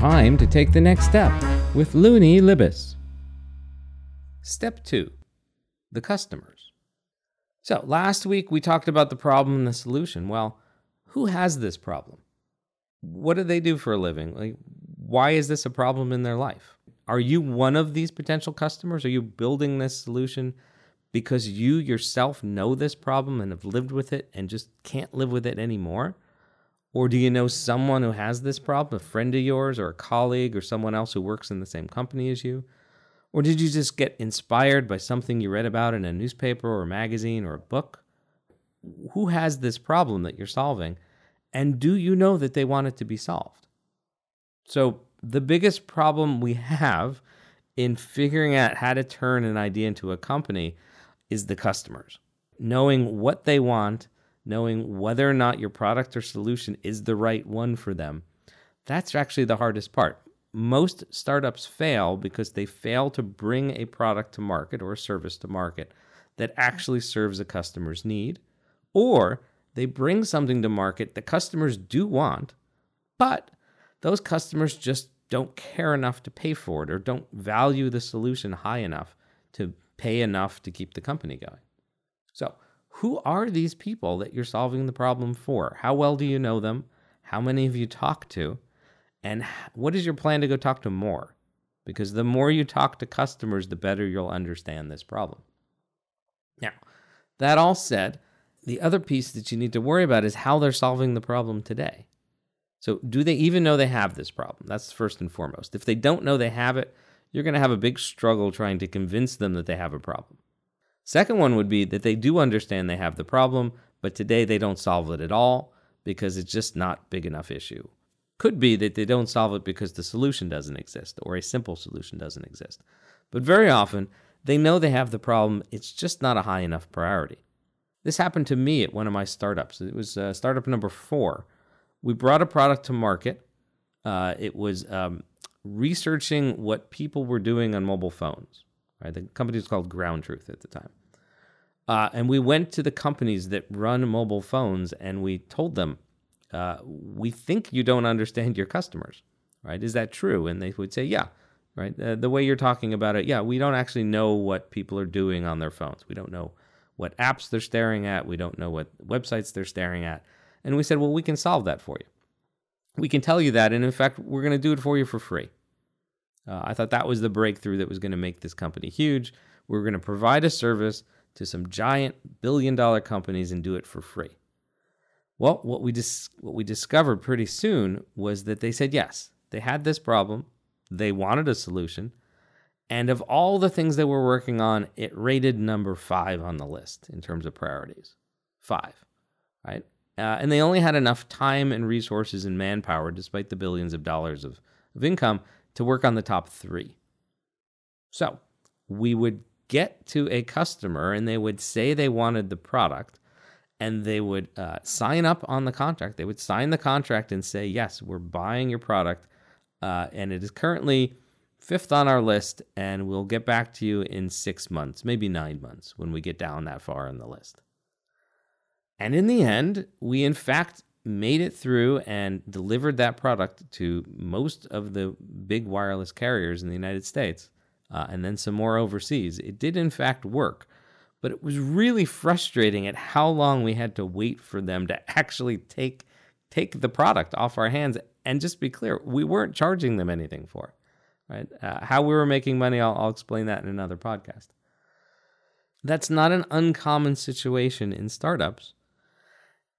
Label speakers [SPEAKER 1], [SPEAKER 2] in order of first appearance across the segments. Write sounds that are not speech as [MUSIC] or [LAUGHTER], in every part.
[SPEAKER 1] Time to take the next step with Luni Libes. Step 2 The Customers. So, last week we talked about the problem and the solution. Well, who has this problem? What do they do for a living? Like, why is this a problem in their life? Are you one of these potential customers? Are you building this solution because you yourself know this problem and have lived with it and just can't live with it anymore? Or do you know someone who has this problem, a friend of yours or a colleague or someone else who works in the same company as you? Or did you just get inspired by something you read about in a newspaper or a magazine or a book? Who has this problem that you're solving? And do you know that they want it to be solved? So, the biggest problem we have in figuring out how to turn an idea into a company is the customers. Knowing what they want, knowing whether or not your product or solution is the right one for them. That's actually the hardest part. Most startups fail because they fail to bring a product to market or a service to market that actually serves a customer's need, or they bring something to market that customers do want, but those customers just don't care enough to pay for it or don't value the solution high enough to pay enough to keep the company going. So, who are these people that you're solving the problem for? How well do you know them? How many have you talked to? And what is your plan to go talk to more? Because the more you talk to customers, the better you'll understand this problem. Now, that all said, the other piece that you need to worry about is how they're solving the problem today. So, do they even know they have this problem? That's first and foremost. If they don't know they have it, you're going to have a big struggle trying to convince them that they have a problem. Second one would be that they do understand they have the problem, but today they don't solve it at all because it's just not big enough issue. Could be that they don't solve it because the solution doesn't exist or a simple solution doesn't exist. But very often, they know they have the problem, it's just not a high enough priority. This happened to me at one of my startups. It was uh, startup number four. We brought a product to market. Uh, it was um, researching what people were doing on mobile phones. Right, the company was called Ground Truth at the time. Uh, and we went to the companies that run mobile phones and we told them uh, we think you don't understand your customers, right? Is that true? And they would say, yeah, right. Uh, the way you're talking about it, yeah, we don't actually know what people are doing on their phones. We don't know what apps they're staring at. We don't know what websites they're staring at. And we said, well, we can solve that for you. We can tell you that. And in fact, we're going to do it for you for free. Uh, I thought that was the breakthrough that was going to make this company huge. We we're going to provide a service to some giant billion dollar companies and do it for free. Well, what we dis- what we discovered pretty soon was that they said yes, they had this problem, they wanted a solution, and of all the things they we're working on, it rated number 5 on the list in terms of priorities. 5, right? Uh, and they only had enough time and resources and manpower despite the billions of dollars of, of income to work on the top 3. So, we would get to a customer and they would say they wanted the product and they would uh, sign up on the contract. They would sign the contract and say, Yes, we're buying your product. Uh, and it is currently fifth on our list, and we'll get back to you in six months, maybe nine months, when we get down that far on the list. And in the end, we in fact made it through and delivered that product to most of the big wireless carriers in the United States, uh, and then some more overseas. It did, in fact, work but it was really frustrating at how long we had to wait for them to [LAUGHS] actually take take the product off our hands. And just be clear we weren't charging them anything for it right? Uh, how we were making money I'll, I'll explain that in another podcast. That's not an uncommon situation in startups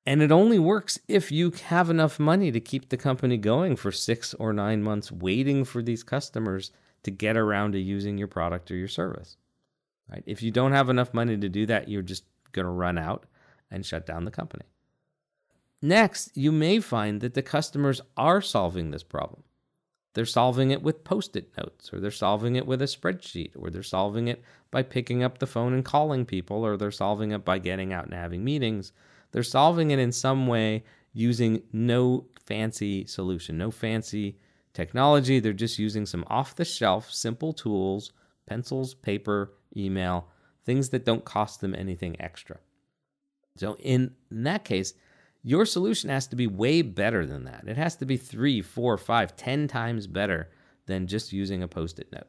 [SPEAKER 1] and it only works if you have enough money to keep the company going for six or nine months waiting for these customers to get around to using your product or your service Right? If you don't have enough money to do that, you're just going to run out and shut down the company. Next, you may find that the customers are solving this problem. They're solving it with post it notes, or they're solving it with a spreadsheet, or they're solving it by picking up the phone and calling people, or they're solving it by getting out and having meetings. They're solving it in some way using no fancy solution, no fancy technology. They're just using some off the shelf, simple tools pencils, paper, email, things that don't cost them anything extra. So, in, in that case, Your solution has to be way better than that. It has to be three, four, five, ten times better than just using a post it note.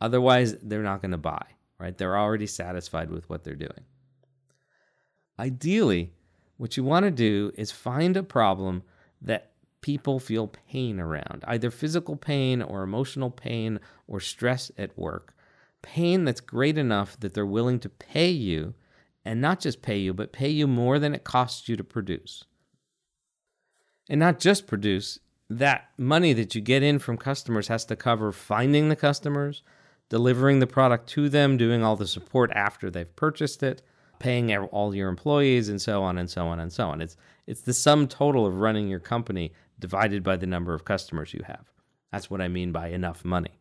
[SPEAKER 1] Otherwise, they're not going to buy, right? They're already satisfied with what they're doing. Ideally, what you want to do is find a problem that people feel pain around, either physical pain or emotional pain or stress at work. Pain that's great enough that they're willing to pay you, and not just pay you, but pay you more than it costs you to produce. And not just produce, that money that you get in from customers has to cover finding the customers, delivering the product to them, doing all the support after they've purchased it, paying all your employees, and so on and so on and so on. It's it's the sum total of running your company divided by the number of customers you have. That's what I mean by enough money.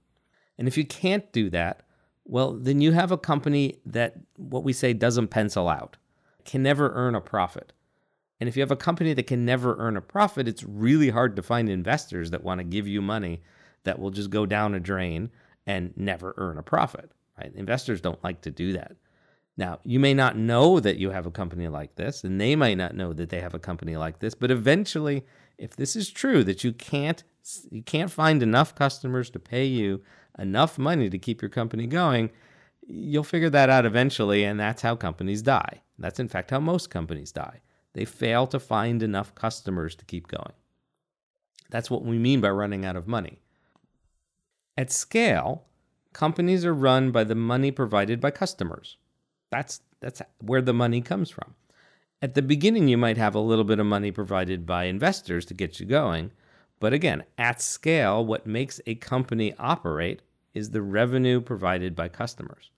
[SPEAKER 1] And if you can't do that, well, then you have a company that what we say doesn't pencil out, can never earn a profit. And if you have a company that can never earn a profit, it's really hard to find investors that want to give you money that will just go down a drain and never earn a profit. Right? Investors don't like to do that. Now, you may not know that you have a company like this, and they might not know that they have a company like this, but eventually, if this is true that you can't you can't find enough customers to pay you enough money to keep your company going, you'll figure that out eventually, and that's how companies die. That's in fact how most companies die. They fail to find enough customers to keep going. That's what we mean by running out of money. At scale, companies are run by the money provided by customers. That's that's where the money comes from. At the beginning you might have a little bit of money provided by investors to get you going, but again, at scale what makes a company operate is the revenue provided by customers.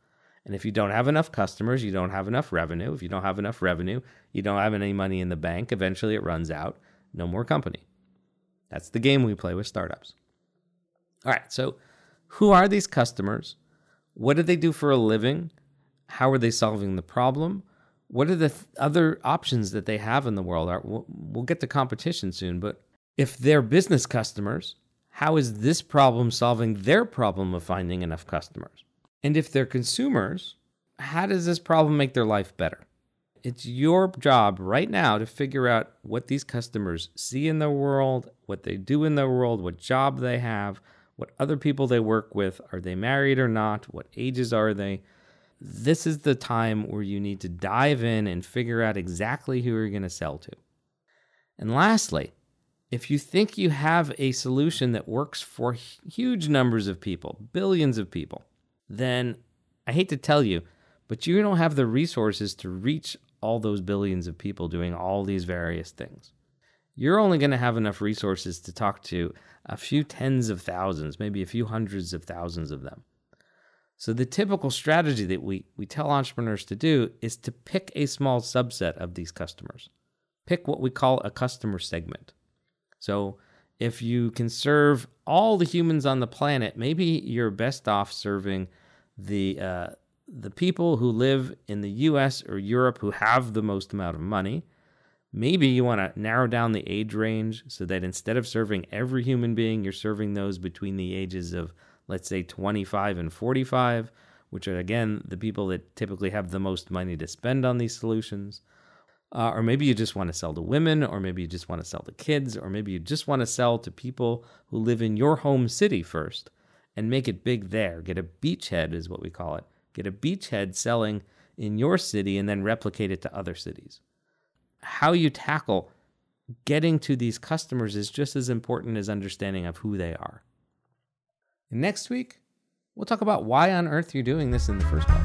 [SPEAKER 1] And if you don't have enough customers, you don't have enough revenue. If you don't have enough revenue, you don't have any money in the bank. Eventually it runs out. No more company. That's the game we play with startups. All right, so who are these customers? What do they do for a living? How are they solving the problem? What are the th- other options that they have in the world? We'll, we'll get to competition soon, but if they're business customers, how is this problem solving their problem of finding enough customers? And if they're consumers, how does this problem make their life better? It's your job right now to figure out what these customers see in the world, what they do in the world, what job they have, what other people they work with, are they married or not, what ages are they. This is the time where you need to dive in and figure out exactly who you're going to sell to. And lastly, if you think you have a solution that works for huge numbers of people, billions of people, then I hate to tell you, but you don't have the resources to reach all those billions of people doing all these various things. You're only going to have enough resources to talk to a few tens of thousands, maybe a few hundreds of thousands of them. So, the typical strategy that we, we tell entrepreneurs to do is to pick a small subset of these customers. Pick what we call a customer segment. So, if you can serve all the humans on the planet, maybe you're best off serving the uh, the people who live in the U.S. or Europe who have the most amount of money. Maybe you want to narrow down the age range so that instead of serving every human being, you're serving those between the ages of, let's say, 25 and 45, which are, again, the people that typically have the most money to spend on these solutions. Uh, or maybe you just want to sell to women, or maybe you just want to sell to kids, or maybe you just want to sell to people who live in your home city first and make it big there. Get a beachhead, is what we call it. Get a beachhead selling in your city and then replicate it to other cities. How you tackle getting to these customers is just as important as understanding of who they are. Next week, we'll talk about why on earth you're doing this in the first place.